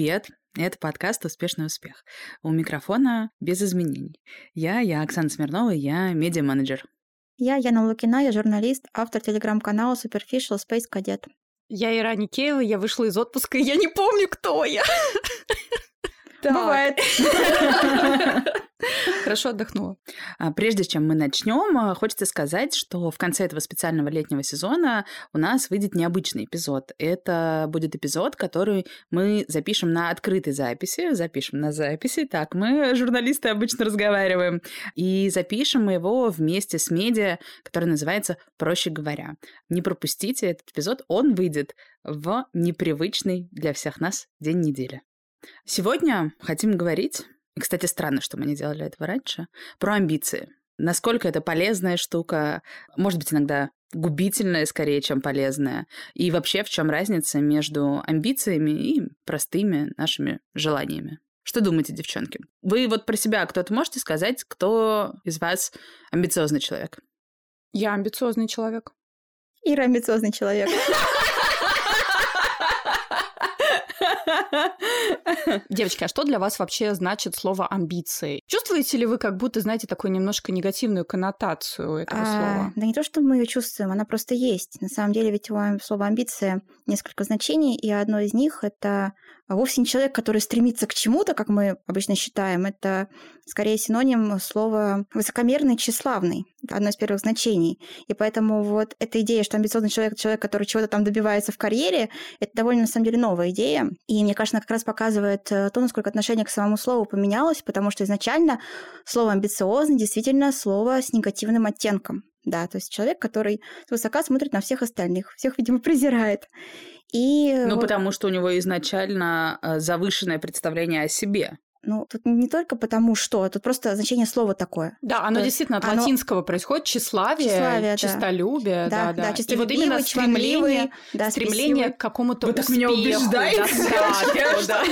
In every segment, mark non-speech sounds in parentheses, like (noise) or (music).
Привет! Это подкаст «Успешный успех». У микрофона без изменений. Я, я Оксана Смирнова, я медиа-менеджер. Я Яна Лукина, я журналист, автор телеграм-канала Superficial Space Cadet. Я Ира Никеева, я вышла из отпуска, и (laughs) я не помню, кто я. (laughs) Бывает. (laughs) Хорошо отдохнула. А, прежде чем мы начнем, а, хочется сказать, что в конце этого специального летнего сезона у нас выйдет необычный эпизод. Это будет эпизод, который мы запишем на открытой записи, запишем на записи. Так, мы, журналисты, обычно разговариваем. И запишем мы его вместе с медиа, который называется «Проще говоря». Не пропустите этот эпизод, он выйдет в непривычный для всех нас день недели. Сегодня хотим говорить, и, кстати, странно, что мы не делали этого раньше, про амбиции. Насколько это полезная штука, может быть, иногда губительная скорее, чем полезная. И вообще, в чем разница между амбициями и простыми нашими желаниями. Что думаете, девчонки? Вы вот про себя кто-то можете сказать, кто из вас амбициозный человек? Я амбициозный человек. Ира амбициозный человек. (laughs) (laughs) Девочки, а что для вас вообще значит слово амбиции? Чувствуете ли вы как будто, знаете, такую немножко негативную коннотацию этого а, слова? Да не то, что мы ее чувствуем, она просто есть. На самом деле ведь у слова амбиция несколько значений, и одно из них это вовсе не человек, который стремится к чему-то, как мы обычно считаем. Это скорее синоним слова высокомерный, тщеславный. Это одно из первых значений. И поэтому вот эта идея, что амбициозный человек, человек, который чего-то там добивается в карьере, это довольно, на самом деле, новая идея. И мне кажется, она как раз показывает э, то, насколько отношение к самому слову поменялось, потому что изначально слово «амбициозный» действительно слово с негативным оттенком. Да, то есть человек, который высока смотрит на всех остальных, всех, видимо, презирает. И ну, потому что у него изначально э, завышенное представление о себе. Ну, тут не только потому, что, тут просто значение слова такое. Да, оно действительно от оно... латинского происходит, тщеславие, тщеславие честолюбие, да, да, да. да. И вот именно стремление, да, стремление к какому-то Вы успеху. так меня убеждаете. Да,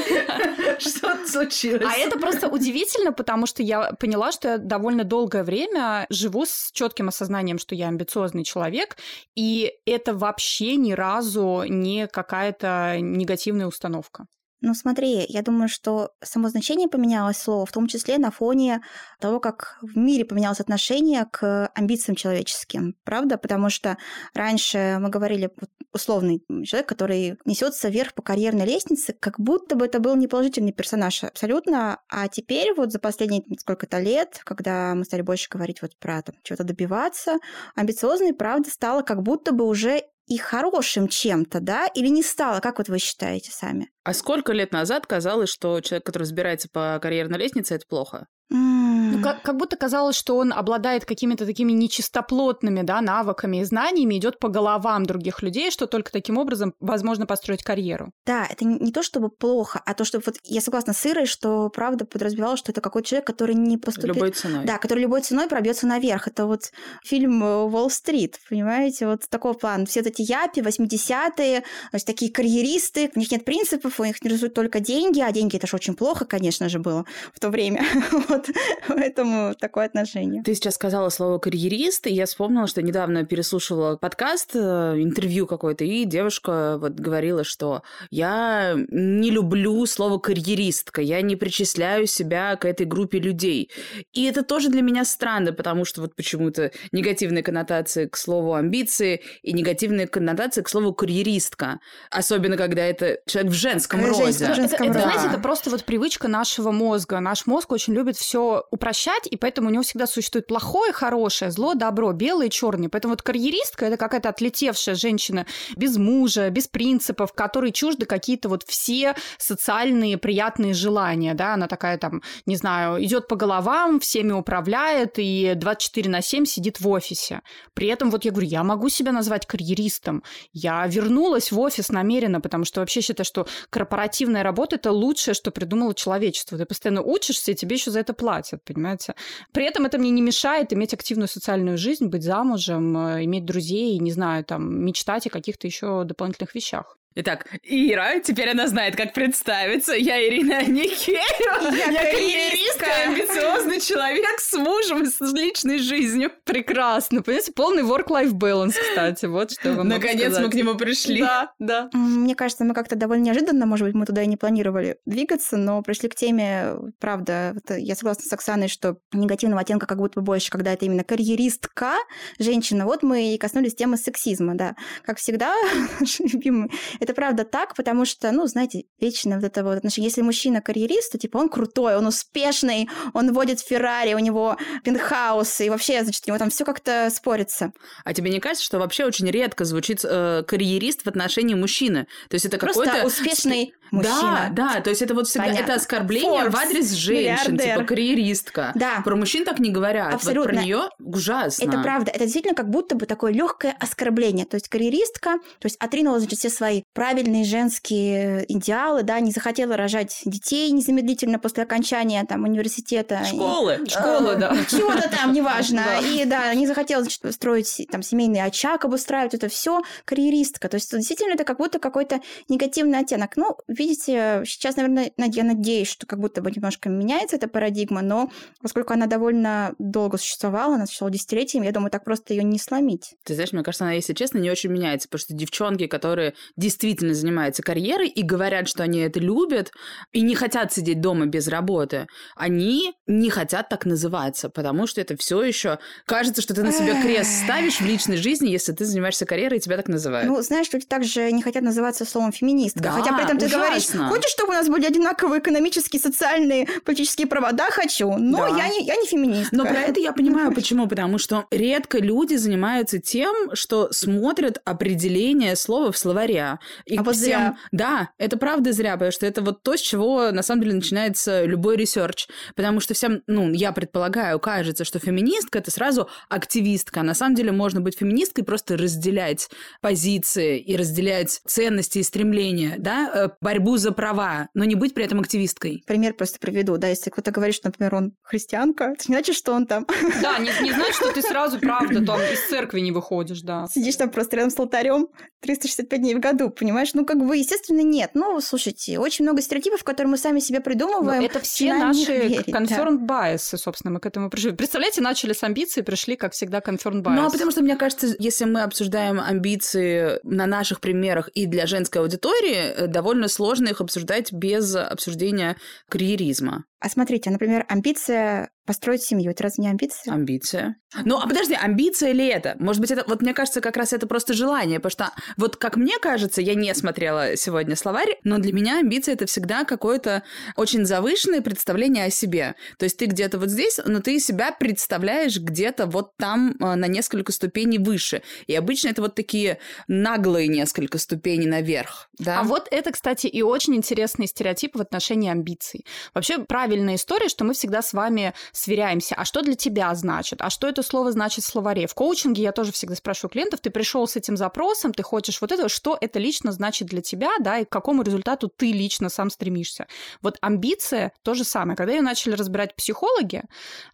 Что (laughs) случилось? А это просто удивительно, потому что я поняла, что я довольно долгое время живу с четким осознанием, что я амбициозный человек, и это вообще ни разу не какая-то негативная установка. Ну смотри, я думаю, что само значение поменялось слова, в том числе на фоне того, как в мире поменялось отношение к амбициям человеческим, правда? Потому что раньше мы говорили условный человек, который несется вверх по карьерной лестнице, как будто бы это был неположительный персонаж абсолютно, а теперь вот за последние сколько-то лет, когда мы стали больше говорить вот про чего-то добиваться, амбициозный, правда, стало как будто бы уже и хорошим чем-то, да, или не стало? Как вот вы считаете сами? А сколько лет назад казалось, что человек, который взбирается по карьерной лестнице, это плохо? Ну, как, как будто казалось, что он обладает какими-то такими нечистоплотными да, навыками и знаниями, идет по головам других людей, что только таким образом возможно построить карьеру. Да, это не то чтобы плохо, а то, что вот я согласна с Ирой, что правда подразумевала, что это какой-то человек, который не поступит... Любой ценой. Да, который любой ценой пробьется наверх. Это вот фильм «Уолл-стрит», понимаете? Вот такого плана. Все эти япи, 80-е, то есть такие карьеристы, у них нет принципов, у них интересуют только деньги, а деньги это же очень плохо, конечно же, было в то время. (laughs) Вот (laughs) поэтому такое отношение. Ты сейчас сказала слово карьерист, и я вспомнила, что недавно переслушивала подкаст, э, интервью какое-то, и девушка вот говорила, что я не люблю слово карьеристка, я не причисляю себя к этой группе людей. И это тоже для меня странно, потому что вот почему-то негативные коннотации к слову амбиции и негативные коннотации к слову карьеристка. Особенно, когда это человек в женском роде. В женском это, это, знаете, это просто вот привычка нашего мозга. Наш мозг очень любит все упрощать, и поэтому у него всегда существует плохое, хорошее, зло, добро, белое черное. Поэтому вот карьеристка это какая-то отлетевшая женщина без мужа, без принципов, которой чужды какие-то вот все социальные приятные желания, да, она такая там, не знаю, идет по головам, всеми управляет и 24 на 7 сидит в офисе. При этом вот я говорю, я могу себя назвать карьеристом. Я вернулась в офис намеренно, потому что вообще считаю, что корпоративная работа это лучшее, что придумало человечество. Ты постоянно учишься, и тебе еще за это платят, понимаете? При этом это мне не мешает иметь активную социальную жизнь, быть замужем, э, иметь друзей, не знаю, там, мечтать о каких-то еще дополнительных вещах. Итак, Ира, теперь она знает, как представиться. Я Ирина Никеева. (laughs) Я, я карьеристка, амбициозный человек с мужем и с личной жизнью. Прекрасно. Понимаете, полный work-life balance, кстати. Вот что вам Наконец мы к нему пришли. Да, да. Мне кажется, мы как-то довольно неожиданно, может быть, мы туда и не планировали двигаться, но пришли к теме, правда, я согласна с Оксаной, что негативного оттенка как будто бы больше, когда это именно карьеристка, женщина. Вот мы и коснулись темы сексизма, да. Как всегда, (laughs) наши любимые. Это правда так, потому что, ну, знаете, вечно вот это вот отношение. Если мужчина карьерист, то типа он крутой, он успешный, он водит Феррари, у него пентхаус, и вообще, значит, у него там все как-то спорится. А тебе не кажется, что вообще очень редко звучит э, карьерист в отношении мужчины? То есть это какой-то... успешный мужчина. Да, да, то есть это вот всегда Понятно. это оскорбление Forbes, в адрес женщин, миллиардер. типа карьеристка. Да. Про мужчин так не говорят. Абсолютно. Вот про нее ужасно. Это правда. Это действительно как будто бы такое легкое оскорбление. То есть карьеристка, то есть отринула, значит, все свои правильные женские идеалы, да, не захотела рожать детей незамедлительно после окончания там университета. Школы. И, Школы, да. Чего-то там, неважно. (laughs) И да, не захотела, значит, строить там семейный очаг, обустраивать это все карьеристка. То есть действительно это как будто какой-то негативный оттенок. Ну, видите, сейчас, наверное, я надеюсь, что как будто бы немножко меняется эта парадигма, но поскольку она довольно долго существовала, она существовала десятилетиями, я думаю, так просто ее не сломить. Ты знаешь, мне кажется, она, если честно, не очень меняется, потому что девчонки, которые действительно занимаются карьерой и говорят, что они это любят, и не хотят сидеть дома без работы, они не хотят так называться, потому что это все еще кажется, что ты на себя крест ставишь в личной жизни, если ты занимаешься карьерой, и тебя так называют. Ну, знаешь, люди также не хотят называться словом феминистка. Да, Хотя при этом ты ужасно. говоришь, хочешь, чтобы у нас были одинаковые экономические, социальные, политические права? Да, хочу, но Да. я, не, я не феминистка. Но про это я понимаю, почему. Потому что редко люди занимаются тем, что смотрят определение слова в словаре. И А вот всем- зря. Да, это правда зря, потому что это вот то, с чего на самом деле начинается любой research. Потому что всем, ну, я предполагаю, кажется, что феминистка это сразу активистка. А на самом деле можно быть феминисткой, просто разделять позиции и разделять ценности и стремления, да, э, борьбу за права, но не быть при этом активисткой. Пример просто приведу. Да, если кто-то говорит, что, например, он христианка, это не значит, что он там (laughs) Да, не, не значит, что ты сразу, правда, там из церкви не выходишь, да. сидишь там просто рядом с алтарем 365 дней в году, понимаешь? Ну, как бы, естественно, нет. Ну, слушайте, очень много стереотипов, которые мы сами себе Но придумываем. это все наши верить, да. confirmed bias, собственно, мы к этому пришли. Представляете, начали с амбиций, пришли, как всегда, confirmed bias. Ну, а потому что, мне кажется, если мы обсуждаем амбиции на наших примерах и для женской аудитории, э, довольно сложно их обсуждать без обсуждения карьеризма. А смотрите, например, амбиция построить семью. Это разве не амбиция? Амбиция. Ну, а подожди, амбиция ли это? Может быть, это, вот мне кажется, как раз это просто желание, потому что, вот как мне кажется, я не смотрела сегодня словарь, но для меня амбиция это всегда какое-то очень завышенное представление о себе. То есть ты где-то вот здесь, но ты себя представляешь где-то вот там э, на несколько ступеней выше. И обычно это вот такие наглые несколько ступеней наверх, да? А вот это, кстати, и очень интересный стереотип в отношении амбиций. Вообще правильная история, что мы всегда с вами сверяемся, а что для тебя значит, а что это слово значит в словаре. В коучинге я тоже всегда спрашиваю клиентов, ты пришел с этим запросом, ты хочешь вот это, что это лично значит для тебя, да, и к какому результату ты лично сам стремишься. Вот амбиция то же самое. Когда ее начали разбирать психологи,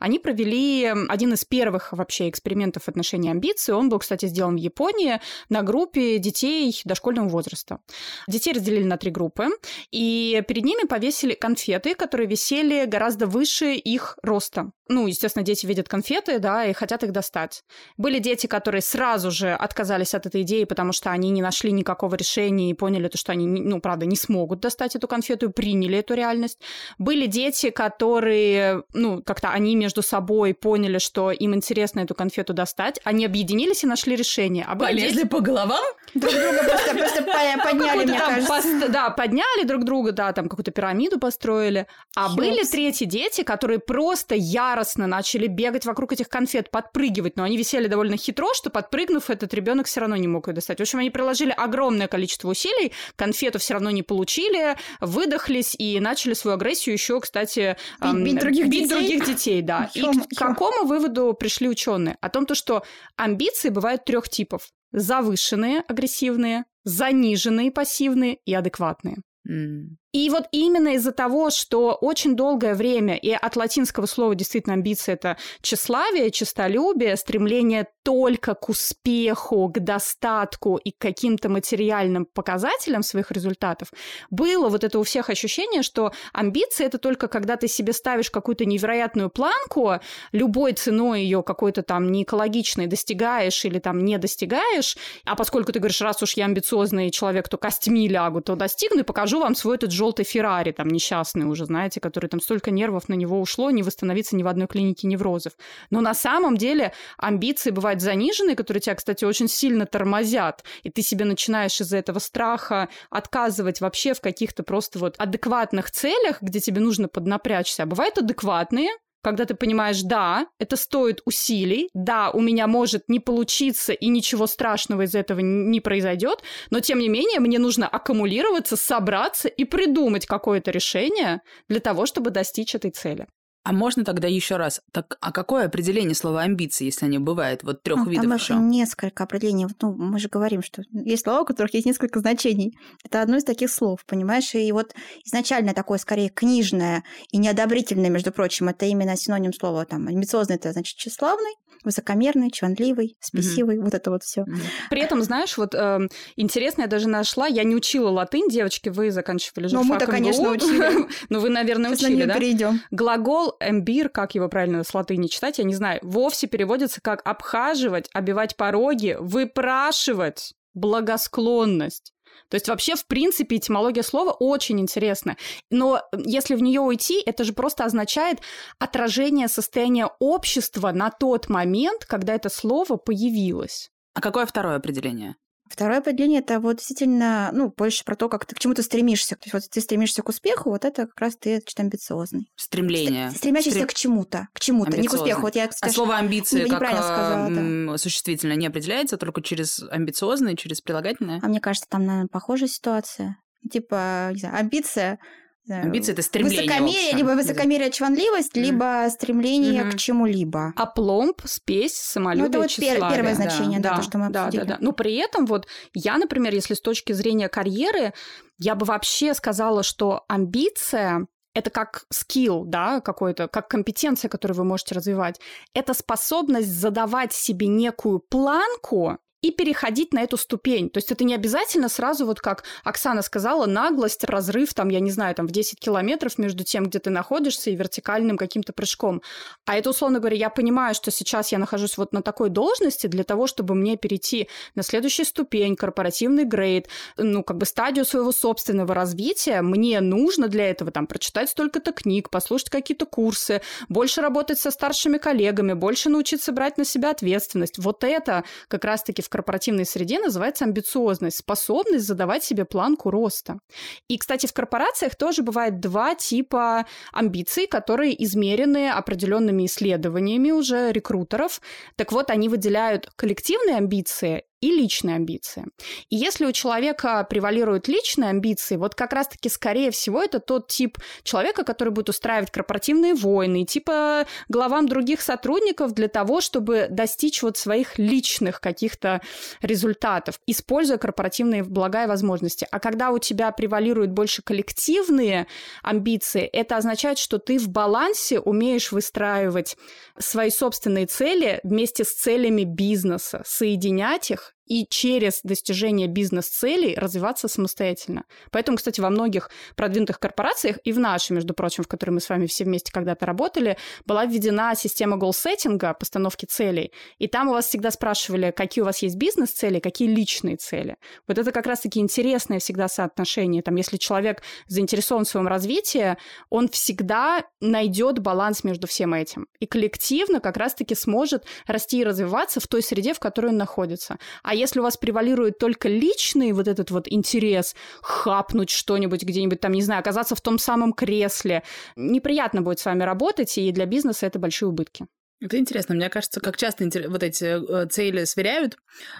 они провели один из первых вообще экспериментов в отношении амбиций. Он был, кстати, сделан в Японии на группе детей дошкольного возраста. Детей разделили на три группы, и перед ними повесили конфеты, которые висели гораздо выше их роста. Ну, естественно, дети видят конфеты, да, и хотят их достать. Были дети, которые сразу же отказались от этой идеи, потому что они не нашли никакого решения и поняли, то, что они, ну, правда, не смогут достать эту конфету и приняли эту реальность. Были дети, которые, ну, как-то они между собой поняли, что им интересно эту конфету достать, они объединились и нашли решение. А были дети- Полезли по головам? Друг друга просто, просто (laughs) по- подняли, мне кажется. да, подняли друг друга, да, там какую-то пирамиду построили. А были третьи дети, которые просто яростно начали бегать вокруг этих конфет, подпрыгивать, но они висели довольно хитро, что подпрыгнув, этот ребенок все равно не мог ее достать. В общем, они приложили огромное количество усилий, конфету все равно не получили, выдохлись и начали свою агрессию еще, кстати, Бить- бить других бить детей? других детей, да. И Ё-моё. к какому выводу пришли ученые? О том, то, что амбиции бывают трех типов. Завышенные, агрессивные, заниженные, пассивные и адекватные. М. И вот именно из-за того, что очень долгое время, и от латинского слова действительно амбиция – это тщеславие, честолюбие, стремление только к успеху, к достатку и к каким-то материальным показателям своих результатов, было вот это у всех ощущение, что амбиции – это только когда ты себе ставишь какую-то невероятную планку, любой ценой ее какой-то там не экологичной достигаешь или там не достигаешь, а поскольку ты говоришь, раз уж я амбициозный человек, то костьми лягу, то достигну и покажу вам свой этот желтый Феррари, там, несчастный уже, знаете, который там столько нервов на него ушло, не восстановиться ни в одной клинике неврозов. Но на самом деле амбиции бывают заниженные, которые тебя, кстати, очень сильно тормозят, и ты себе начинаешь из-за этого страха отказывать вообще в каких-то просто вот адекватных целях, где тебе нужно поднапрячься. А бывают адекватные, когда ты понимаешь, да, это стоит усилий, да, у меня может не получиться и ничего страшного из этого не произойдет, но тем не менее мне нужно аккумулироваться, собраться и придумать какое-то решение для того, чтобы достичь этой цели. А можно тогда еще раз? Так, а какое определение слова амбиции, если они бывают? Вот трех ну, видов там еще. несколько определений. Ну, мы же говорим, что есть слова, у которых есть несколько значений. Это одно из таких слов, понимаешь? И вот изначально такое, скорее, книжное и неодобрительное, между прочим, это именно синоним слова там амбициозный, это значит тщеславный, высокомерный, чванливый, спесивый, mm-hmm. вот это вот все. Mm-hmm. При этом, знаешь, вот э, интересно, я даже нашла, я не учила латынь, девочки, вы заканчивали же Ну, мы-то, конечно, учили. (laughs) Ну, вы, наверное, учили, да? перейдем. Глагол «эмбир», как его правильно с латыни читать, я не знаю, вовсе переводится как «обхаживать», «обивать пороги», «выпрашивать», «благосклонность». То есть вообще, в принципе, этимология слова очень интересна. Но если в нее уйти, это же просто означает отражение состояния общества на тот момент, когда это слово появилось. А какое второе определение? Второе определение это вот действительно, ну, больше про то, как ты к чему-то стремишься. То есть вот ты стремишься к успеху, вот это как раз ты значит, амбициозный. Стремление. Стремящийся Стрем... к чему-то, к чему-то, не к успеху. Вот я, кстати, а слово амбиции как сказала, да. существительное не определяется только через амбициозное, через прилагательное? А мне кажется, там, наверное, похожая ситуация. Типа, не знаю, амбиция Амбиции это стремление. Высокомерие, либо высокомерие, чванливость, mm. либо стремление mm-hmm. к чему-либо. А пломб, спесь, самолюбие, ну, это вот тщеславие. первое значение, да, да, то, что мы обсудили. Да, да, да. Но при этом вот я, например, если с точки зрения карьеры, я бы вообще сказала, что амбиция это как скилл, да, какой-то, как компетенция, которую вы можете развивать. Это способность задавать себе некую планку и переходить на эту ступень. То есть это не обязательно сразу, вот как Оксана сказала, наглость, разрыв, там, я не знаю, там, в 10 километров между тем, где ты находишься, и вертикальным каким-то прыжком. А это, условно говоря, я понимаю, что сейчас я нахожусь вот на такой должности для того, чтобы мне перейти на следующую ступень, корпоративный грейд, ну, как бы стадию своего собственного развития, мне нужно для этого там прочитать столько-то книг, послушать какие-то курсы, больше работать со старшими коллегами, больше научиться брать на себя ответственность. Вот это как раз-таки в корпоративной среде называется амбициозность, способность задавать себе планку роста. И, кстати, в корпорациях тоже бывает два типа амбиций, которые измерены определенными исследованиями уже рекрутеров. Так вот, они выделяют коллективные амбиции и личные амбиции. И если у человека превалируют личные амбиции, вот как раз-таки, скорее всего, это тот тип человека, который будет устраивать корпоративные войны, типа главам других сотрудников для того, чтобы достичь вот своих личных каких-то результатов, используя корпоративные блага и возможности. А когда у тебя превалируют больше коллективные амбиции, это означает, что ты в балансе умеешь выстраивать свои собственные цели вместе с целями бизнеса, соединять их и через достижение бизнес-целей развиваться самостоятельно. Поэтому, кстати, во многих продвинутых корпорациях, и в нашей, между прочим, в которой мы с вами все вместе когда-то работали, была введена система гол-сеттинга, постановки целей. И там у вас всегда спрашивали, какие у вас есть бизнес-цели, какие личные цели. Вот это как раз-таки интересное всегда соотношение. Там, если человек заинтересован в своем развитии, он всегда найдет баланс между всем этим. И коллективно как раз-таки сможет расти и развиваться в той среде, в которой он находится. А а если у вас превалирует только личный вот этот вот интерес, хапнуть что-нибудь где-нибудь там, не знаю, оказаться в том самом кресле, неприятно будет с вами работать, и для бизнеса это большие убытки. Это интересно. Мне кажется, как часто вот эти э, цели сверяют,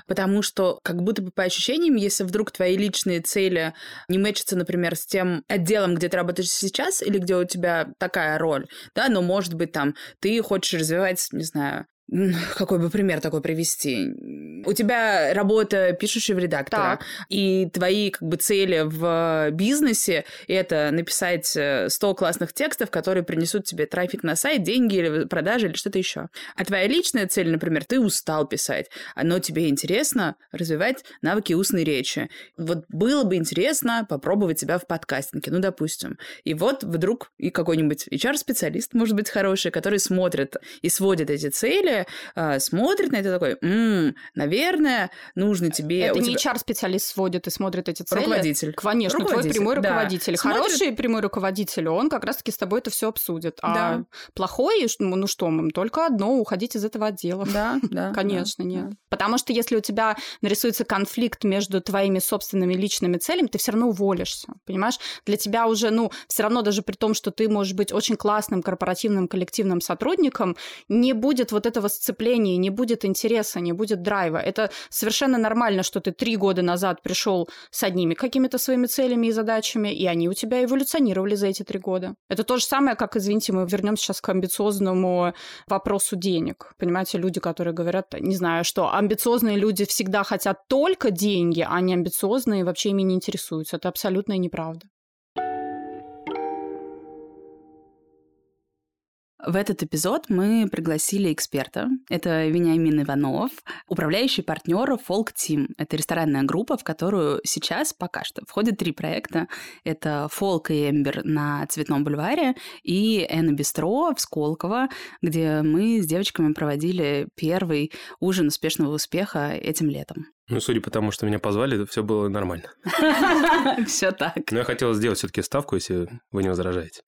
потому что как будто бы по ощущениям, если вдруг твои личные цели не мэчатся, например, с тем отделом, где ты работаешь сейчас, или где у тебя такая роль, да, но может быть там ты хочешь развивать, не знаю, какой бы пример такой привести? У тебя работа пишущего редактора, так. и твои как бы цели в бизнесе — это написать 100 э, классных текстов, которые принесут тебе трафик на сайт, деньги или продажи или что-то еще. А твоя личная цель, например, ты устал писать, но тебе интересно развивать навыки устной речи. Вот было бы интересно попробовать себя в подкастинге, ну, допустим. И вот вдруг и какой-нибудь HR-специалист, может быть, хороший, который смотрит и сводит эти цели, э, смотрит на это такой, м-м, наверное, нужно тебе... Это не тебя... HR-специалист сводит и смотрит эти цели. Руководитель. Конечно, руководитель, твой прямой руководитель. Да. Хороший смотрит... прямой руководитель, он как раз-таки с тобой это все обсудит. А да. плохой, ну что, только одно, уходить из этого отдела. Да, да. (laughs) Конечно, нет. Потому что если у тебя нарисуется конфликт между твоими собственными личными целями, ты все равно уволишься, понимаешь? Для тебя уже, ну, все равно даже при том, что ты можешь быть очень классным корпоративным коллективным сотрудником, не будет вот этого сцепления, не будет интереса, не будет драйва. Это совершенно нормально, что ты три года назад пришел с одними какими-то своими целями и задачами, и они у тебя эволюционировали за эти три года. Это то же самое, как, извините, мы вернемся сейчас к амбициозному вопросу денег. Понимаете, люди, которые говорят, не знаю, что амбициозные люди всегда хотят только деньги, а не амбициозные вообще ими не интересуются. Это абсолютная неправда. В этот эпизод мы пригласили эксперта. Это Вениамин Иванов, управляющий партнер Folk Team. Это ресторанная группа, в которую сейчас пока что входят три проекта. Это Folk и Эмбер на Цветном бульваре и Энна Бистро в Сколково, где мы с девочками проводили первый ужин успешного успеха этим летом. Ну, судя по тому, что меня позвали, все было нормально. (laughs) Все так. Но я хотел сделать все-таки ставку, если вы не возражаете.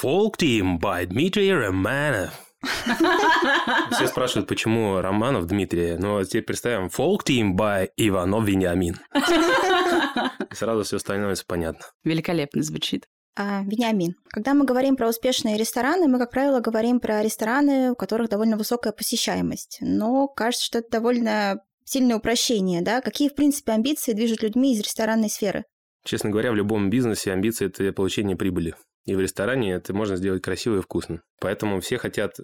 Folk Team by Дмитрий Романов. (laughs) Все спрашивают, почему Романов Дмитрий. Ну, а теперь представим. Folk Team by Иванов Вениамин. (laughs) И сразу все становится понятно. Великолепно звучит. А, Вениамин, когда мы говорим про успешные рестораны, мы, как правило, говорим про рестораны, у которых довольно высокая посещаемость. Но кажется, что это довольно сильное упрощение, да? Какие, в принципе, амбиции движут людьми из ресторанной сферы? Честно говоря, в любом бизнесе амбиции – это получение прибыли. И в ресторане это можно сделать красиво и вкусно. Поэтому все хотят,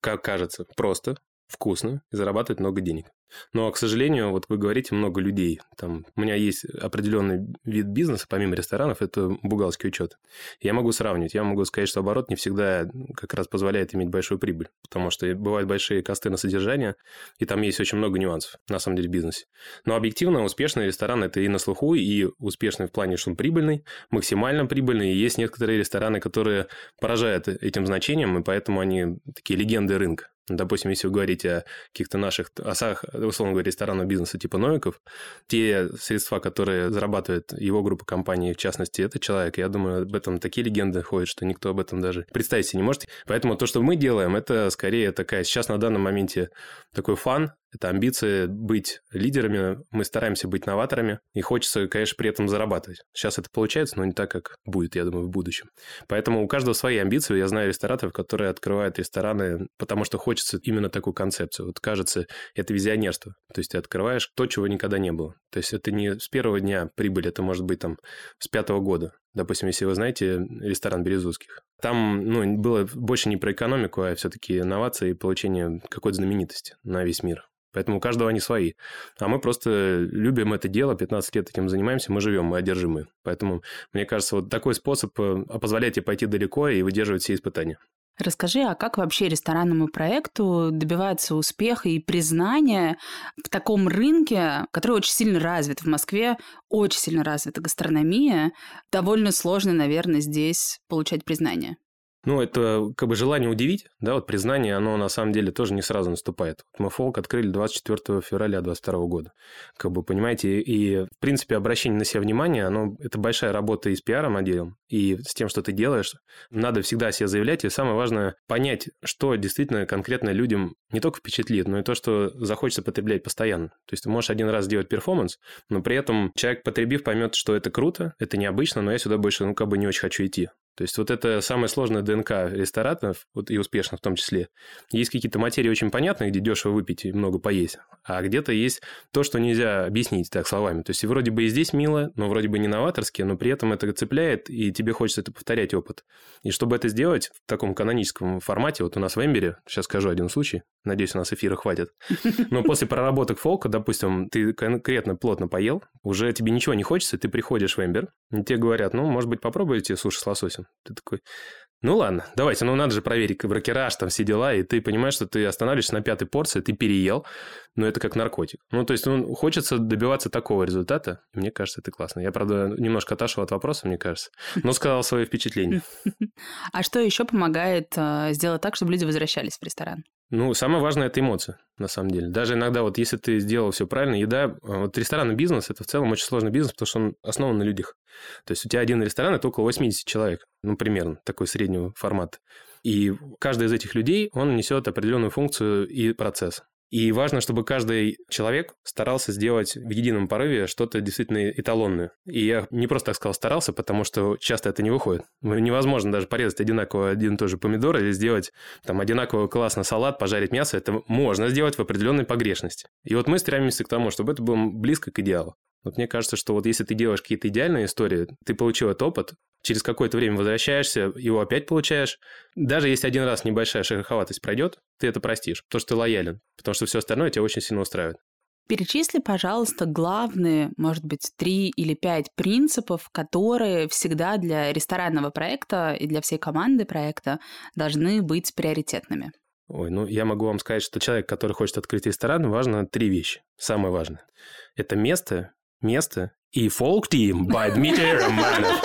как кажется, просто, вкусно и зарабатывать много денег. Но, к сожалению, вот вы говорите много людей. Там, у меня есть определенный вид бизнеса, помимо ресторанов, это бухгалтерский учет. Я могу сравнивать. Я могу сказать, что оборот не всегда как раз позволяет иметь большую прибыль. Потому что бывают большие косты на содержание, и там есть очень много нюансов, на самом деле, в бизнесе. Но объективно успешный ресторан – это и на слуху, и успешный в плане, что он прибыльный, максимально прибыльный. И есть некоторые рестораны, которые поражают этим значением, и поэтому они такие легенды рынка. Допустим, если вы говорите о каких-то наших осах условно говоря, ресторанного бизнеса типа Новиков, те средства, которые зарабатывает его группа компаний, в частности, этот человек, я думаю, об этом такие легенды ходят, что никто об этом даже представить себе не может. Поэтому то, что мы делаем, это скорее такая сейчас на данном моменте такой фан, это амбиции быть лидерами, мы стараемся быть новаторами, и хочется, конечно, при этом зарабатывать. Сейчас это получается, но не так, как будет, я думаю, в будущем. Поэтому у каждого свои амбиции. Я знаю рестораторов, которые открывают рестораны, потому что хочется именно такую концепцию. Вот кажется, это визионерство. То есть ты открываешь то, чего никогда не было. То есть это не с первого дня прибыль, это может быть там с пятого года. Допустим, если вы знаете ресторан Березутских. Там ну, было больше не про экономику, а все-таки инновации и получение какой-то знаменитости на весь мир. Поэтому у каждого они свои. А мы просто любим это дело, 15 лет этим занимаемся, мы живем, мы одержимы. Поэтому, мне кажется, вот такой способ э, позволяет тебе пойти далеко и выдерживать все испытания. Расскажи, а как вообще ресторанному проекту добиваться успеха и признания в таком рынке, который очень сильно развит в Москве, очень сильно развита гастрономия. Довольно сложно, наверное, здесь получать признание. Ну, это как бы желание удивить, да, вот признание, оно на самом деле тоже не сразу наступает. Мы фолк открыли 24 февраля 2022 года. Как бы, понимаете, и, в принципе, обращение на себя внимания, оно, это большая работа и с пиаром отделом, и с тем, что ты делаешь. Надо всегда себя заявлять, и самое важное понять, что действительно конкретно людям не только впечатлит, но и то, что захочется потреблять постоянно. То есть ты можешь один раз сделать перформанс, но при этом человек, потребив, поймет, что это круто, это необычно, но я сюда больше, ну, как бы не очень хочу идти. То есть вот это самая сложная ДНК ресторанов, вот и успешных в том числе. Есть какие-то материи очень понятные, где дешево выпить и много поесть, а где-то есть то, что нельзя объяснить так словами. То есть вроде бы и здесь мило, но вроде бы не новаторски, но при этом это цепляет, и тебе хочется это повторять опыт. И чтобы это сделать в таком каноническом формате, вот у нас в Эмбере, сейчас скажу один случай, надеюсь, у нас эфира хватит, (laughs) но после проработок фолка, допустим, ты конкретно плотно поел, уже тебе ничего не хочется, ты приходишь в Эмбер, и тебе говорят, ну, может быть, попробуйте суши с лососем. Ты такой, ну ладно, давайте, ну надо же проверить брокераж, там все дела, и ты понимаешь, что ты останавливаешься на пятой порции, ты переел, но это как наркотик. Ну, то есть, ну, хочется добиваться такого результата, и мне кажется, это классно. Я, правда, немножко отошел от вопроса, мне кажется, но сказал свои впечатления. (laughs) А что еще помогает э, сделать так, чтобы люди возвращались в ресторан? Ну, самое важное – это эмоции, на самом деле. Даже иногда вот если ты сделал все правильно, еда... Вот ресторанный бизнес – это в целом очень сложный бизнес, потому что он основан на людях. То есть у тебя один ресторан – это около 80 человек, ну, примерно, такой среднего формата. И каждый из этих людей, он несет определенную функцию и процесс. И важно, чтобы каждый человек старался сделать в едином порыве что-то действительно эталонное. И я не просто так сказал старался, потому что часто это не выходит. Невозможно даже порезать одинаково один и тот же помидор или сделать там одинаково классно салат, пожарить мясо. Это можно сделать в определенной погрешности. И вот мы стремимся к тому, чтобы это было близко к идеалу. Вот мне кажется, что вот если ты делаешь какие-то идеальные истории, ты получил этот опыт, через какое-то время возвращаешься, его опять получаешь. Даже если один раз небольшая шероховатость пройдет, ты это простишь, потому что ты лоялен, потому что все остальное тебя очень сильно устраивает. Перечисли, пожалуйста, главные, может быть, три или пять принципов, которые всегда для ресторанного проекта и для всей команды проекта должны быть приоритетными. Ой, ну я могу вам сказать, что человек, который хочет открыть ресторан, важно три вещи. Самое важное. Это место, место и Team by Дмитрий Романов.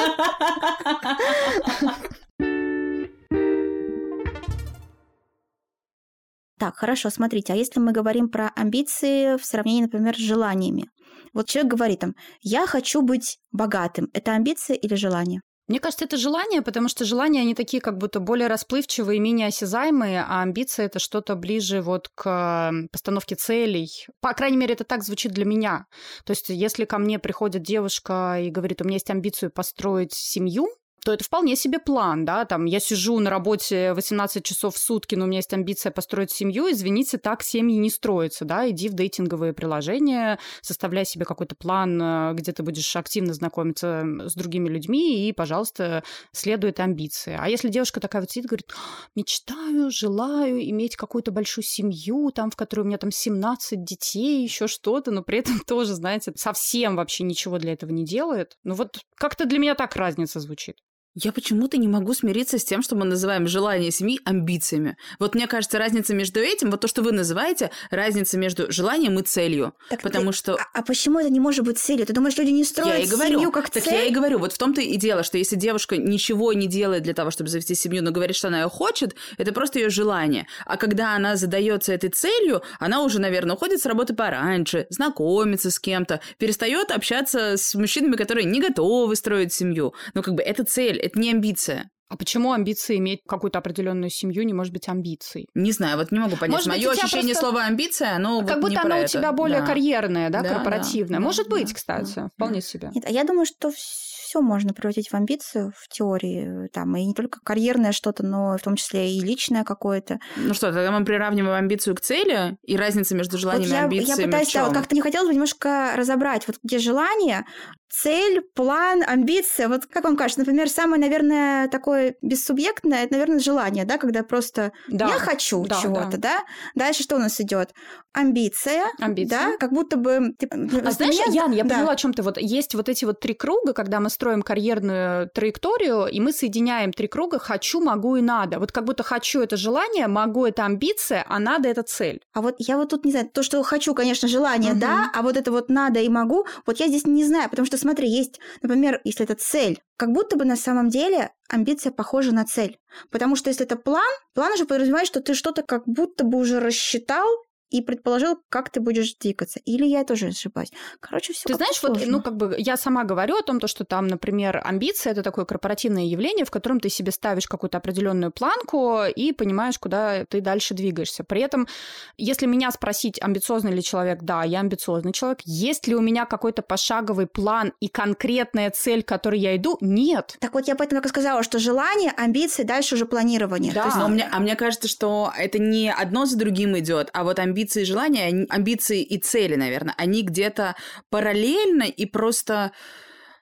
Так, хорошо, смотрите, а если мы говорим про амбиции в сравнении, например, с желаниями? Вот человек говорит там, я хочу быть богатым. Это амбиция или желание? Мне кажется, это желание, потому что желания, они такие как будто более расплывчивые, менее осязаемые, а амбиция – это что-то ближе вот к постановке целей. По крайней мере, это так звучит для меня. То есть если ко мне приходит девушка и говорит, у меня есть амбицию построить семью, то это вполне себе план, да, там я сижу на работе 18 часов в сутки, но у меня есть амбиция построить семью, извините, так семьи не строятся, да, иди в дейтинговые приложения, составляй себе какой-то план, э, где ты будешь активно знакомиться с другими людьми и, пожалуйста, следует амбиции. А если девушка такая вот сидит, говорит, мечтаю, желаю иметь какую-то большую семью, там, в которой у меня там 17 детей, еще что-то, но при этом (laughs) тоже, знаете, совсем вообще ничего для этого не делает, ну вот как-то для меня так разница звучит. Я почему-то не могу смириться с тем, что мы называем желание семьи амбициями. Вот мне кажется, разница между этим, вот то, что вы называете, разница между желанием и целью. Так потому ты, что... А, а почему это не может быть целью? Ты думаешь, люди не строят я и говорю, семью как так цель? я и говорю, вот в том-то и дело, что если девушка ничего не делает для того, чтобы завести семью, но говорит, что она ее хочет, это просто ее желание. А когда она задается этой целью, она уже, наверное, уходит с работы пораньше, знакомится с кем-то, перестает общаться с мужчинами, которые не готовы строить семью. Ну, как бы это цель это не амбиция. А почему амбиции иметь какую-то определенную семью не может быть амбицией? Не знаю, вот не могу понять. Мое ощущение просто... слова амбиция, оно как вот будто оно у тебя более да. карьерное, да, да корпоративное. Да, может да, быть, да, кстати, да, вполне да. себе. Нет, а я думаю, что все можно превратить в амбицию в теории, там, и не только карьерное что-то, но в том числе и личное какое-то. Ну что, тогда мы приравниваем амбицию к цели, и разница между желанием вот я, и амбициями Я пытаюсь, да, вот как-то не хотелось бы немножко разобрать, вот где желание, цель, план, амбиция. Вот как вам кажется, например, самое, наверное, такое бессубъектное, это, наверное, желание, да, когда просто да. я хочу да, чего-то, да. да. Дальше что у нас идет? Амбиция, Амбиция. да, как будто бы... Типа, а знаешь, меня... Ян, я да. поняла, о чем ты. Вот есть вот эти вот три круга, когда мы строим карьерную траекторию, и мы соединяем три круга «хочу», «могу» и «надо». Вот как будто «хочу» — это желание, «могу» — это амбиция, а «надо» — это цель. А вот я вот тут не знаю, то, что «хочу», конечно, желание, угу. да, а вот это вот «надо» и «могу», вот я здесь не знаю, потому что, смотри, есть, например, если это цель, как будто бы на самом деле амбиция похожа на цель. Потому что если это план, план уже подразумевает, что ты что-то как будто бы уже рассчитал, и предположил, как ты будешь двигаться. Или я тоже ошибаюсь. Короче, все Ты знаешь, сложно. вот, ну, как бы я сама говорю о том, то, что там, например, амбиция это такое корпоративное явление, в котором ты себе ставишь какую-то определенную планку и понимаешь, куда ты дальше двигаешься. При этом, если меня спросить, амбициозный ли человек, да, я амбициозный человек. Есть ли у меня какой-то пошаговый план и конкретная цель, к которой я иду? Нет. Так вот, я поэтому так и сказала, что желание, амбиции, дальше уже планирование. Да. То есть, Но мне, а мне кажется, что это не одно за другим идет, а вот амбиции и желания, амбиции и цели, наверное, они где-то параллельно и просто...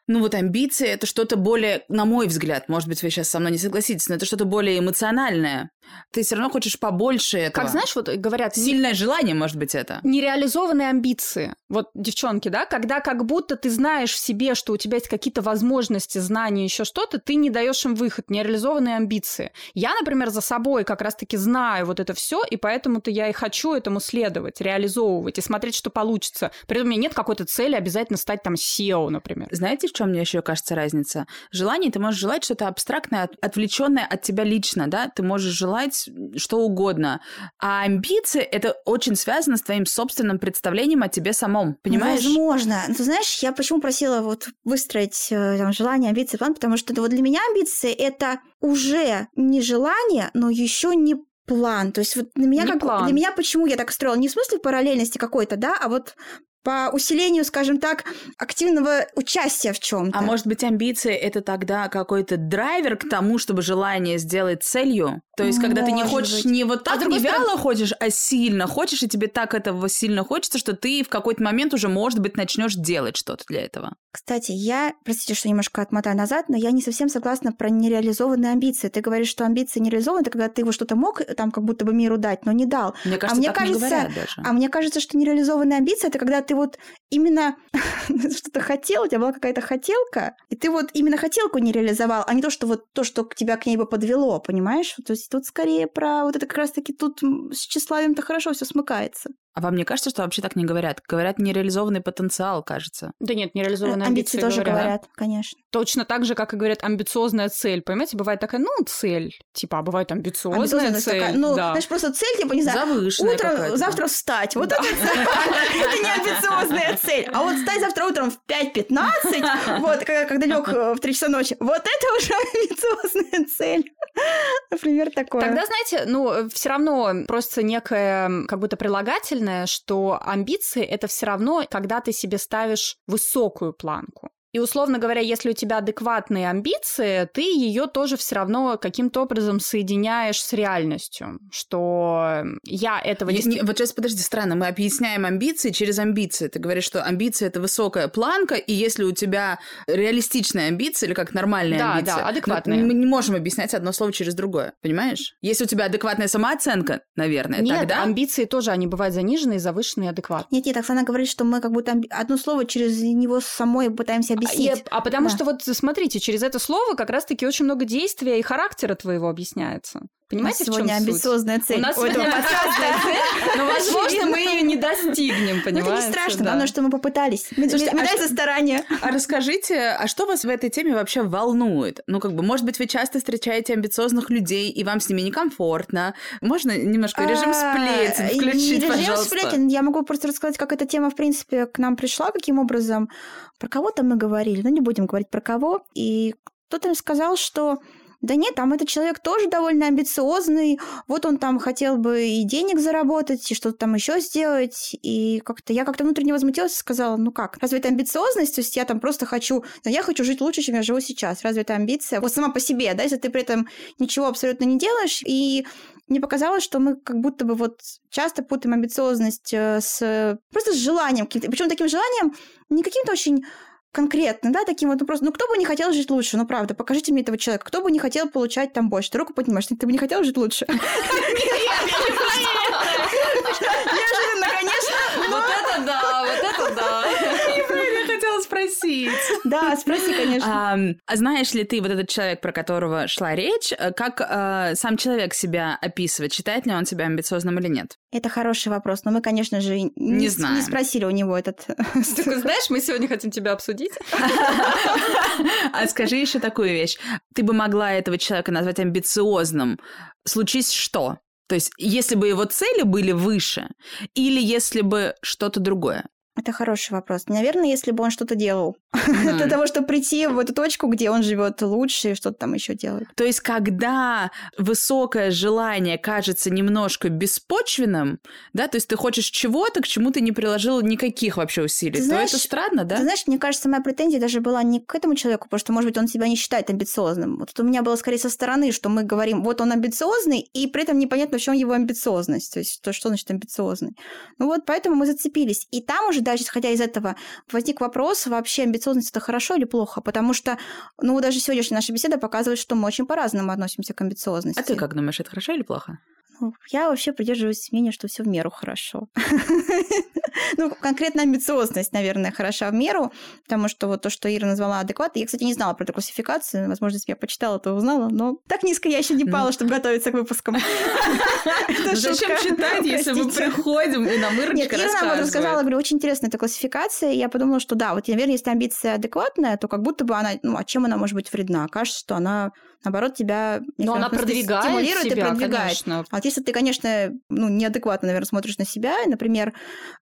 Ну вот амбиции это что-то более, на мой взгляд, может быть, вы сейчас со мной не согласитесь, но это что-то более эмоциональное. Ты все равно хочешь побольше этого. Как знаешь, вот говорят, Сильное желание, может быть, это. нереализованные амбиции. Вот, девчонки, да, когда как будто ты знаешь в себе, что у тебя есть какие-то возможности, знания, еще что-то, ты не даешь им выход, нереализованные амбиции. Я, например, за собой как раз-таки знаю вот это все, и поэтому-то я и хочу этому следовать, реализовывать и смотреть, что получится. При этом у меня нет какой-то цели обязательно стать там SEO, например. Знаете, в чем мне еще кажется разница? Желание, ты можешь желать что-то абстрактное, от- отвлеченное от тебя лично, да? Ты можешь желать что угодно. А амбиции это очень связано с твоим собственным представлением о тебе самом. Понимаешь? Возможно. Ну, ты знаешь, я почему просила вот выстроить э, там, желание, амбиции, план, потому что это вот для меня амбиции это уже не желание, но еще не план. То есть вот для меня Не как план. для меня почему я так строила не в смысле параллельности какой-то, да, а вот по усилению, скажем так, активного участия в чем-то. А может быть, амбиции это тогда какой-то драйвер к тому, чтобы желание сделать целью? То есть, когда ты не Может хочешь быть. не вот А так, другой не стороны- вяло хочешь, а сильно хочешь, и тебе так этого сильно хочется, что ты в какой-то момент уже, может быть, начнешь делать что-то для этого. Кстати, я, простите, что немножко отмотаю назад, но я не совсем согласна про нереализованные амбиции. Ты говоришь, что амбиции нереализованы, это когда ты его что-то мог там как будто бы миру дать, но не дал. Мне кажется, мне так кажется- не даже. А мне кажется, что нереализованные амбиции это когда ты вот именно (laughs) что-то хотел, у тебя была какая-то хотелка, и ты вот именно хотелку не реализовал, а не то, что вот то, что к тебя к ней бы подвело, понимаешь? То есть тут скорее про вот это как раз-таки тут с тщеславием-то хорошо все смыкается. А вам не кажется, что вообще так не говорят? Говорят нереализованный потенциал, кажется. Да нет, нереализованные Амбиции амбиции, тоже говорят. говорят, конечно. Точно так же, как и говорят, амбициозная цель. Понимаете, бывает такая, ну, цель. Типа, а бывает амбициозная Амбициозность цель. такая, ну, да. знаешь, просто цель, типа, не знаю, Завышенная Утром, завтра встать. Вот это, это не амбициозная цель. А вот встать завтра утром в 5.15, вот, когда, когда лег в 3 часа ночи, вот это уже (laughs) амбициозная цель. Например, такое. Тогда, знаете, ну, все равно просто некое как будто прилагательное, что амбиции это все равно, когда ты себе ставишь высокую планку. И условно говоря, если у тебя адекватные амбиции, ты ее тоже все равно каким-то образом соединяешь с реальностью, что я этого Не- не- вот сейчас подожди, странно, мы объясняем амбиции через амбиции. Ты говоришь, что амбиции это высокая планка, и если у тебя реалистичная амбиция, или как нормальная Да, амбиция, да, ну, адекватная. мы не можем объяснять одно слово через другое, понимаешь? Если у тебя адекватная самооценка, наверное, Нет, тогда... амбиции тоже, они бывают заниженные, завышенные, адекватные. Нет, нет, Оксана говорит, что мы как будто амби- одно слово через него самой пытаемся А, объяснить. и- а потому Да. что вот смотрите, через это слово как раз-таки очень много действия и характера твоего объясняется. Понимаете, в чем сегодня суть? амбициозная цель. У нас у этого сегодня подкаста. (laughs) Но, возможно, мы ее не достигнем, понимаете? это не страшно, главное, что мы попытались. А Медаль что- за старание. А расскажите, а что вас в этой теме вообще волнует? Ну, как бы, может быть, вы часто встречаете амбициозных людей, и вам с ними некомфортно. Можно немножко режим сплетен А, включить, режим сплетен. Я могу просто рассказать, как эта тема, в принципе, к нам пришла, каким образом. Про кого-то мы говорили, но не будем говорить про кого. И кто-то сказал, что да нет, там этот человек тоже довольно амбициозный, вот он там хотел бы и денег заработать, и что-то там еще сделать, и как-то я как-то внутренне возмутилась и сказала, ну как, разве это амбициозность, то есть я там просто хочу, ну, я хочу жить лучше, чем я живу сейчас, разве это амбиция? Вот сама по себе, да, если ты при этом ничего абсолютно не делаешь, и мне показалось, что мы как будто бы вот часто путаем амбициозность э, с просто с желанием каким-то. Причем таким желанием не каким-то очень конкретно, да, таким вот, просто, ну кто бы не хотел жить лучше, ну правда, покажите мне этого человека, кто бы не хотел получать там больше, ты руку поднимаешь, ты бы не хотел жить лучше? Неожиданно, конечно. Вот это да, вот это да. Я хотела спросить. (laughs) Да, спроси, конечно. А, знаешь ли ты вот этот человек, про которого шла речь, э, как э, сам человек себя описывает? Считает ли он себя амбициозным или нет? Это хороший вопрос, но мы, конечно же, не, знаем. не спросили у него этот... (laughs) Ты (laughs) знаешь, мы сегодня хотим тебя обсудить. А скажи еще такую вещь. Ты бы могла этого человека назвать амбициозным. Случись что? То есть, если бы его цели были выше, или если бы что-то другое? Это хороший вопрос. Наверное, если бы он что-то делал mm. (laughs) для того, чтобы прийти в эту точку, где он живет лучше и что-то там еще делает. То есть, когда высокое желание кажется немножко беспочвенным, да, то есть ты хочешь чего-то, к чему ты не приложил никаких вообще усилий, ты знаешь, то это странно, да? Ты знаешь, мне кажется, моя претензия даже была не к этому человеку, потому что, может быть, он себя не считает амбициозным. Вот у меня было скорее со стороны, что мы говорим, вот он амбициозный, и при этом непонятно, в чем его амбициозность, то есть то, что значит амбициозный. Ну вот, поэтому мы зацепились. И там уже даже исходя из этого возник вопрос, вообще амбициозность это хорошо или плохо? Потому что, ну, даже сегодняшняя наша беседа показывает, что мы очень по-разному относимся к амбициозности. А ты как думаешь, это хорошо или плохо? Ну, я вообще придерживаюсь мнения, что все в меру хорошо. (laughs) ну, конкретно амбициозность, наверное, хороша в меру, потому что вот то, что Ира назвала адекватно, я, кстати, не знала про эту классификацию, возможно, если я почитала, то узнала, но так низко я еще не пала, ну. чтобы готовиться к выпускам. (laughs) Зачем читать, если мы приходим и нам Ирочка Ира нам рассказала, говорю, очень интересная эта классификация, я подумала, что да, вот, наверное, если амбиция адекватная, то как будто бы она, ну, а чем она может быть вредна? Кажется, что она наоборот, тебя Но она продвигает стимулирует себя, и продвигает. Конечно. А вот если ты, конечно, ну, неадекватно, наверное, смотришь на себя, например,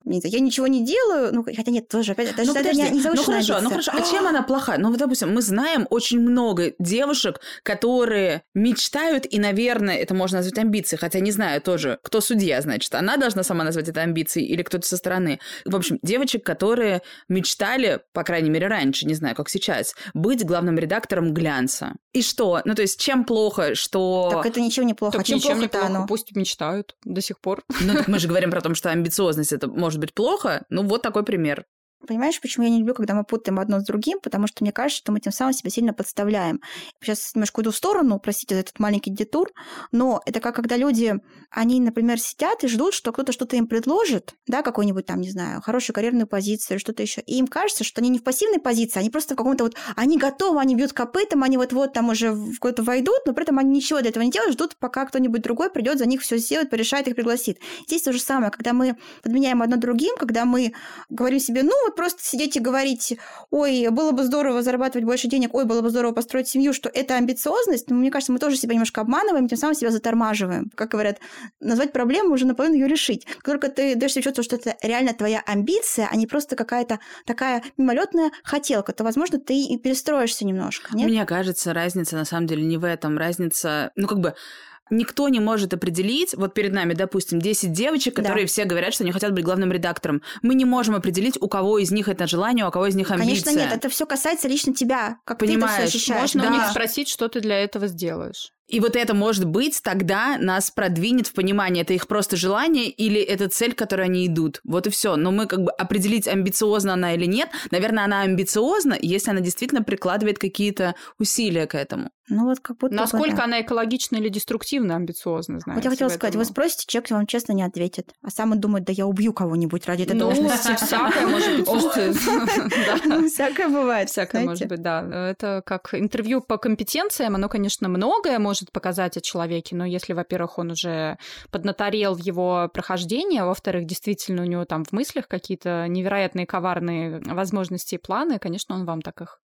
не знаю, я ничего не делаю, ну, хотя нет, тоже, опять, даже ну, это не, не ну, хорошо, ну, хорошо, а чем она плохая? Ну, вот, допустим, мы знаем очень много девушек, которые мечтают, и, наверное, это можно назвать амбицией, хотя не знаю тоже, кто судья, значит, она должна сама назвать это амбицией или кто-то со стороны. В общем, девочек, которые мечтали, по крайней мере, раньше, не знаю, как сейчас, быть главным редактором глянца. И что? Ну, то есть, чем плохо, что... Так это ничего не плохо. Так а чем плохо, не плохо? Оно? Пусть мечтают до сих пор. Ну, так мы же (laughs) говорим про то, что амбициозность это может быть плохо. Ну, вот такой пример. Понимаешь, почему я не люблю, когда мы путаем одно с другим? Потому что мне кажется, что мы тем самым себя сильно подставляем. Сейчас немножко уйду в сторону, простите за этот маленький детур, но это как когда люди, они, например, сидят и ждут, что кто-то что-то им предложит, да, какую-нибудь там, не знаю, хорошую карьерную позицию или что-то еще. И им кажется, что они не в пассивной позиции, они просто в каком-то вот, они готовы, они бьют копытом, они вот-вот там уже в какой-то войдут, но при этом они ничего для этого не делают, ждут, пока кто-нибудь другой придет за них все сделать, порешает, их пригласит. Здесь то же самое, когда мы подменяем одно другим, когда мы говорим себе, ну вот просто сидеть и говорить, ой, было бы здорово зарабатывать больше денег, ой, было бы здорово построить семью, что это амбициозность, но мне кажется, мы тоже себя немножко обманываем, тем самым себя затормаживаем. Как говорят, назвать проблему уже наполовину ее решить. только ты даешь себе чувство, что это реально твоя амбиция, а не просто какая-то такая мимолетная хотелка, то, возможно, ты и перестроишься немножко. Нет? Мне кажется, разница на самом деле не в этом. Разница, ну, как бы никто не может определить, вот перед нами, допустим, 10 девочек, которые да. все говорят, что они хотят быть главным редактором. Мы не можем определить, у кого из них это желание, у кого из них амбиция. Конечно, нет, это все касается лично тебя, как Понимаешь, ты это все ощущаешь. Можно да. у них спросить, что ты для этого сделаешь. И вот это, может быть, тогда нас продвинет в понимание, это их просто желание или это цель, к которой они идут. Вот и все. Но мы как бы определить, амбициозна она или нет. Наверное, она амбициозна, если она действительно прикладывает какие-то усилия к этому. Ну вот как будто Насколько бы, да. она экологично или деструктивно амбициозна, знаете. Вот я хотела сказать, вы спросите, человек вам честно не ответит. А сам он думает, да я убью кого-нибудь ради этой ну, должности. (laughs) всякое может быть. (laughs) (laughs) Ну, всякое бывает. Всякое может быть, да. Это как интервью по компетенциям, оно, конечно, многое может показать о человеке, но если, во-первых, он уже поднаторел в его прохождении, а во-вторых, действительно у него там в мыслях какие-то невероятные коварные возможности и планы, конечно, он вам так их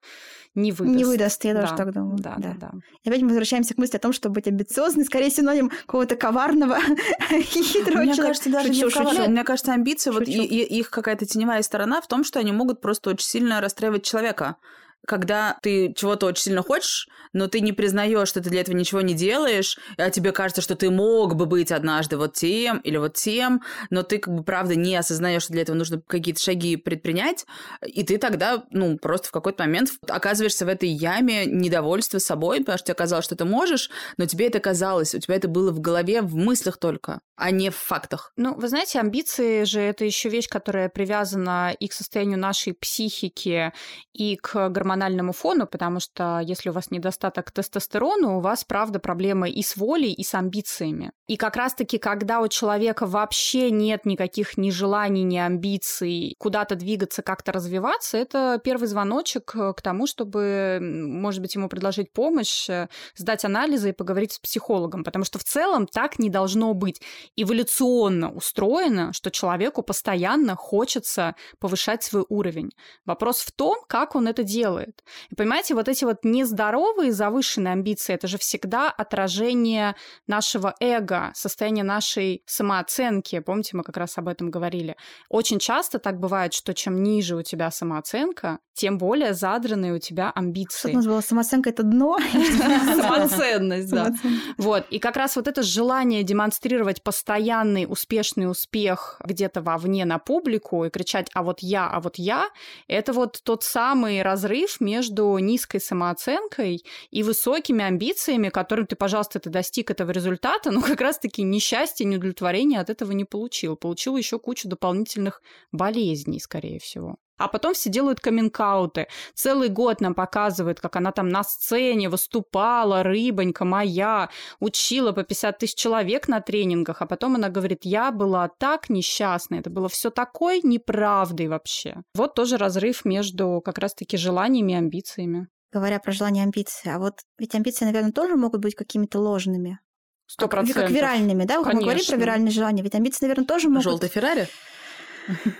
не выдаст. Не выдаст, я тоже так думаю. Да, да, да. И опять мы возвращаемся к мысли о том, что быть амбициозным, скорее синоним какого-то коварного, (laughs) хитрого Мне кажется, даже не коварного. Мне кажется, амбиции, вот их какая-то теневая сторона в том, что они могут просто очень сильно расстраивать человека когда ты чего-то очень сильно хочешь, но ты не признаешь, что ты для этого ничего не делаешь, а тебе кажется, что ты мог бы быть однажды вот тем или вот тем, но ты как бы правда не осознаешь, что для этого нужно какие-то шаги предпринять, и ты тогда, ну, просто в какой-то момент оказываешься в этой яме недовольства собой, потому что тебе казалось, что ты можешь, но тебе это казалось, у тебя это было в голове, в мыслях только, а не в фактах. Ну, вы знаете, амбиции же это еще вещь, которая привязана и к состоянию нашей психики, и к гормональному фону, потому что если у вас недостаток тестостерона, у вас, правда, проблемы и с волей, и с амбициями. И как раз-таки, когда у человека вообще нет никаких ни желаний, ни амбиций куда-то двигаться, как-то развиваться, это первый звоночек к тому, чтобы, может быть, ему предложить помощь, э, сдать анализы и поговорить с психологом, потому что в целом так не должно быть. Эволюционно устроено, что человеку постоянно хочется повышать свой уровень. Вопрос в том, как он это делает. И понимаете, вот эти вот нездоровые завышенные амбиции, это же всегда отражение нашего эго, состояние нашей самооценки. Помните, мы как раз об этом говорили. Очень часто так бывает, что чем ниже у тебя самооценка, тем более задранные у тебя амбиции. Что назвала самооценка это дно? (laughs) (laughs) Самоценность, да. Вот. И как раз вот это желание демонстрировать постоянный успешный успех где-то вовне на публику и кричать «а вот я, а вот я», это вот тот самый разрыв между низкой самооценкой и высокими амбициями, которым ты, пожалуйста, ты достиг этого результата, но как раз-таки несчастье, неудовлетворение от этого не получил. Получил еще кучу дополнительных болезней, скорее всего. А потом все делают каминг -ауты. Целый год нам показывают, как она там на сцене выступала, рыбонька моя, учила по 50 тысяч человек на тренингах, а потом она говорит, я была так несчастна, это было все такой неправдой вообще. Вот тоже разрыв между как раз-таки желаниями и амбициями. Говоря про желания и амбиции, а вот ведь амбиции, наверное, тоже могут быть какими-то ложными. Сто процентов. Как виральными, да? Вот мы говорим про виральные желания. Ведь амбиции, наверное, тоже могут... Желтый Феррари?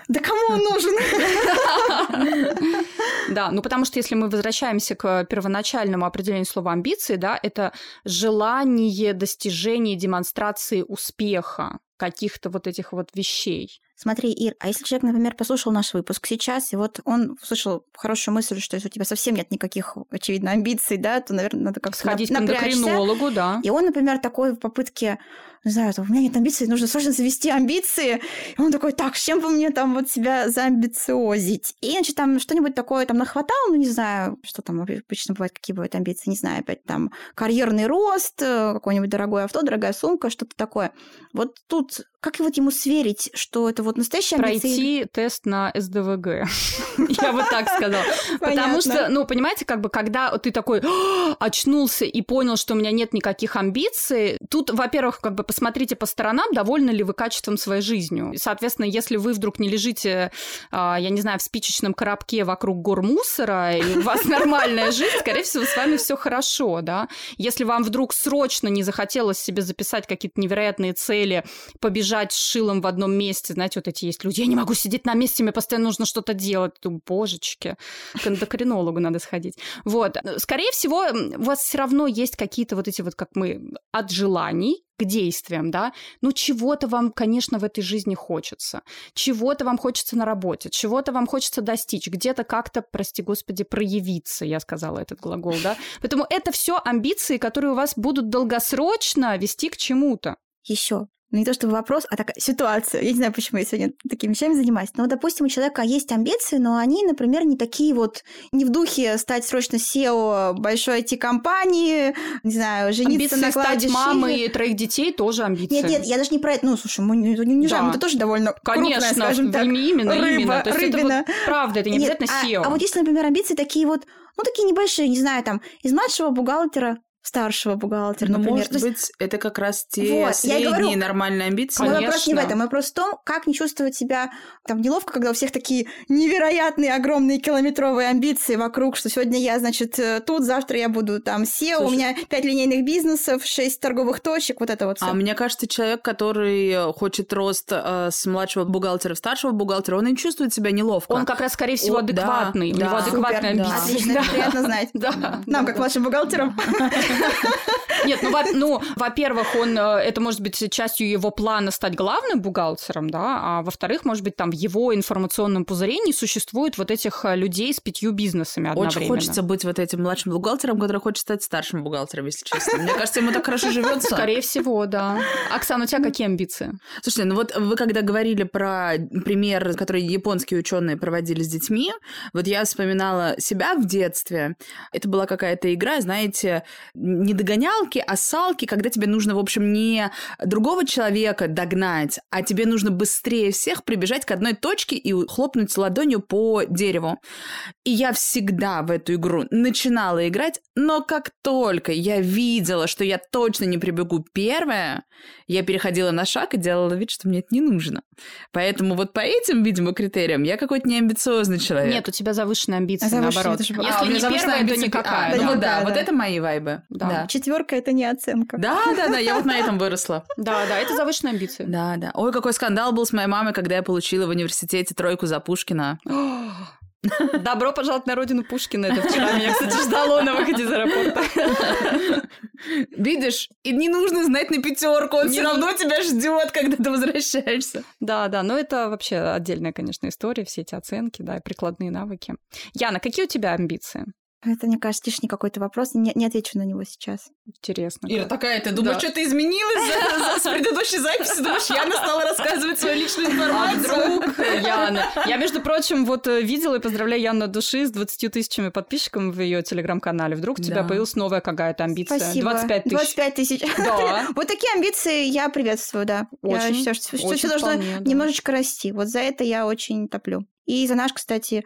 Да кому он нужен? (laughs) Да, ну потому что если мы возвращаемся к первоначальному определению слова амбиции, да, это желание достижения, демонстрации успеха каких-то вот этих вот вещей. Смотри, Ир, а если человек, например, послушал наш выпуск сейчас, и вот он услышал хорошую мысль, что если у тебя совсем нет никаких, очевидно, амбиций, да, то, наверное, надо как-то Сходить к эндокринологу, да. И он, например, такой в попытке не знаю, у меня нет амбиций, нужно срочно завести амбиции. И он такой, так, с чем бы мне там вот себя заамбициозить? И, значит, там что-нибудь такое там нахватал, ну, не знаю, что там обычно бывает, какие бывают амбиции, не знаю, опять там карьерный рост, э, какое-нибудь дорогое авто, дорогая сумка, что-то такое. Вот тут как вот ему сверить, что это вот настоящая амбиция? Пройти тест на СДВГ. (laughs) Я бы так сказала. (laughs) Потому что, ну, понимаете, как бы, когда ты такой очнулся и понял, что у меня нет никаких амбиций, тут, во-первых, как бы посмотрите по сторонам, довольны ли вы качеством своей жизнью. Соответственно, если вы вдруг не лежите, а, я не знаю, в спичечном коробке вокруг гор мусора, и у вас (laughs) нормальная жизнь, скорее всего, с вами все хорошо, да. Если вам вдруг срочно не захотелось себе записать какие-то невероятные цели, побежать лежать с шилом в одном месте. Знаете, вот эти есть люди, я не могу сидеть на месте, мне постоянно нужно что-то делать. Думаю, божечки, к эндокринологу надо сходить. Вот. Скорее всего, у вас все равно есть какие-то вот эти вот, как мы, от желаний, к действиям, да, ну чего-то вам, конечно, в этой жизни хочется, чего-то вам хочется на работе, чего-то вам хочется достичь, где-то как-то, прости господи, проявиться, я сказала этот глагол, да, поэтому это все амбиции, которые у вас будут долгосрочно вести к чему-то. Еще не то чтобы вопрос, а такая ситуация. Я не знаю, почему я сегодня такими вещами занимаюсь. Но, допустим, у человека есть амбиции, но они, например, не такие вот, не в духе стать срочно SEO большой IT-компании, не знаю, жениться амбиции на стать мамой троих детей тоже амбиции. Нет, нет, я даже не про это. Ну, слушай, мы не, не унижаем, да. это тоже довольно Конечно, крупная, скажем так, именно, рыба, именно. То есть рыбина. это вот, правда, это не нет, обязательно SEO. А, а вот если, например, амбиции такие вот, ну, такие небольшие, не знаю, там, из младшего бухгалтера старшего бухгалтера, Но, например. может есть... быть, это как раз те вот, средние говорю, нормальные амбиции. Мой вопрос не в этом, вопрос в том, как не чувствовать себя там неловко, когда у всех такие невероятные, огромные километровые амбиции вокруг, что сегодня я, значит, э, тут, завтра я буду там SEO, Слушай, у меня пять линейных бизнесов, шесть торговых точек, вот это вот все. А мне кажется, человек, который э, хочет рост э, с младшего бухгалтера в старшего бухгалтера, он и чувствует себя неловко. Он как раз, скорее всего, адекватный, да, у него да. адекватная Супер, амбиция. Отлично, да. приятно знать. Да. Нам, как младшим бухгалтерам. (laughs) Нет, ну, во- ну, во-первых, он, э, это может быть частью его плана стать главным бухгалтером, да, а во-вторых, может быть, там в его информационном пузыре не существует вот этих э, людей с пятью бизнесами одновременно. Очень хочется быть вот этим младшим бухгалтером, который хочет стать старшим бухгалтером, если честно. Мне кажется, ему так хорошо живется. Скорее всего, да. Оксана, у тебя какие амбиции? Слушайте, ну вот вы когда говорили про пример, который японские ученые проводили с детьми, вот я вспоминала себя в детстве. Это была какая-то игра, знаете, не догонялки, а салки, когда тебе нужно, в общем, не другого человека догнать, а тебе нужно быстрее всех прибежать к одной точке и хлопнуть ладонью по дереву. И я всегда в эту игру начинала играть, но как только я видела, что я точно не прибегу первая, я переходила на шаг и делала вид, что мне это не нужно. Поэтому вот по этим, видимо, критериям я какой-то неамбициозный человек. Нет, у тебя завышенные амбиции, А завышенные наоборот. это же- Если А, не завышенные первая, то амбиции- никакая. А, да. ну да, да, да. вот это мои вайбы. Да. Четверка это не оценка. Да, да, да, я вот на этом выросла. (laughs) Да, да, это завышенные амбиции. Да, да. Ой, какой скандал был с моей мамой, когда я получила в университете тройку за Пушкина. (gasps) Добро пожаловать на родину Пушкина. Это вчера меня, кстати, ждало на выходе из аэропорта. (laughs) Видишь, и не нужно знать на пятерку, он Не все равно тебя ждет, когда ты возвращаешься. Да, да, но это вообще отдельная, конечно, история, все эти оценки, да, и прикладные навыки. Яна, какие у тебя амбиции? Это, мне кажется, лишний какой-то вопрос. Не, не отвечу на него сейчас. Интересно. Ира такая, ты думаешь, Да. что-то изменилось за- за- с предыдущей записи? Думаешь, Яна стала рассказывать свою личную А информацию? вдруг, Яна? Я, между прочим, вот э, видела и поздравляю Яну от души с 20 тысячами подписчиков в ее телеграм-канале. Вдруг у тебя Да. появилась новая какая-то амбиция? Спасибо. 25 тысяч. 25 тысяч. Да. (laughs) Вот такие амбиции я приветствую, да. Я Очень, считаю, что, очень все должно вполне, да. немножечко расти. Вот за это я очень топлю. И за наш, кстати,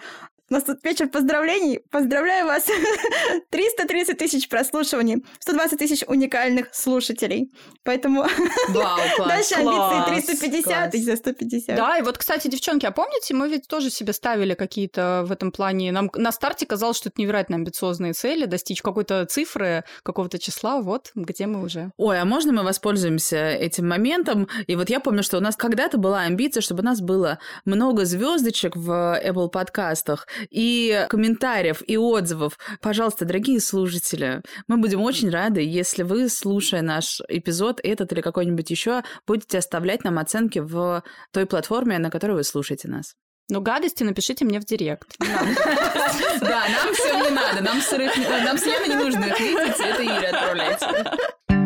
у нас тут вечер поздравлений. Поздравляю вас. (laughs) 330 тысяч прослушиваний, 120 тысяч уникальных слушателей. Поэтому (laughs) Вау, класс. дальше класс, амбиции 350 класс. тысяч за 150. Да, и вот, кстати, девчонки, а помните, мы ведь тоже себе ставили какие-то в этом плане... Нам на старте казалось, что это невероятно амбициозные цели, достичь какой-то цифры, какого-то числа, вот где мы уже. Ой, а можно мы воспользуемся этим моментом? И вот я помню, что у нас когда-то была амбиция, чтобы у нас было много звездочек в Apple подкастах и комментариев, и отзывов. Пожалуйста, дорогие слушатели, мы будем очень рады, если вы, слушая наш эпизод, этот или какой-нибудь еще, будете оставлять нам оценки в той платформе, на которой вы слушаете нас. Ну, гадости напишите мне в директ. (laughs) Да, нам всем не надо, нам с Леной не нужно их видеть, это Ире отправляйте.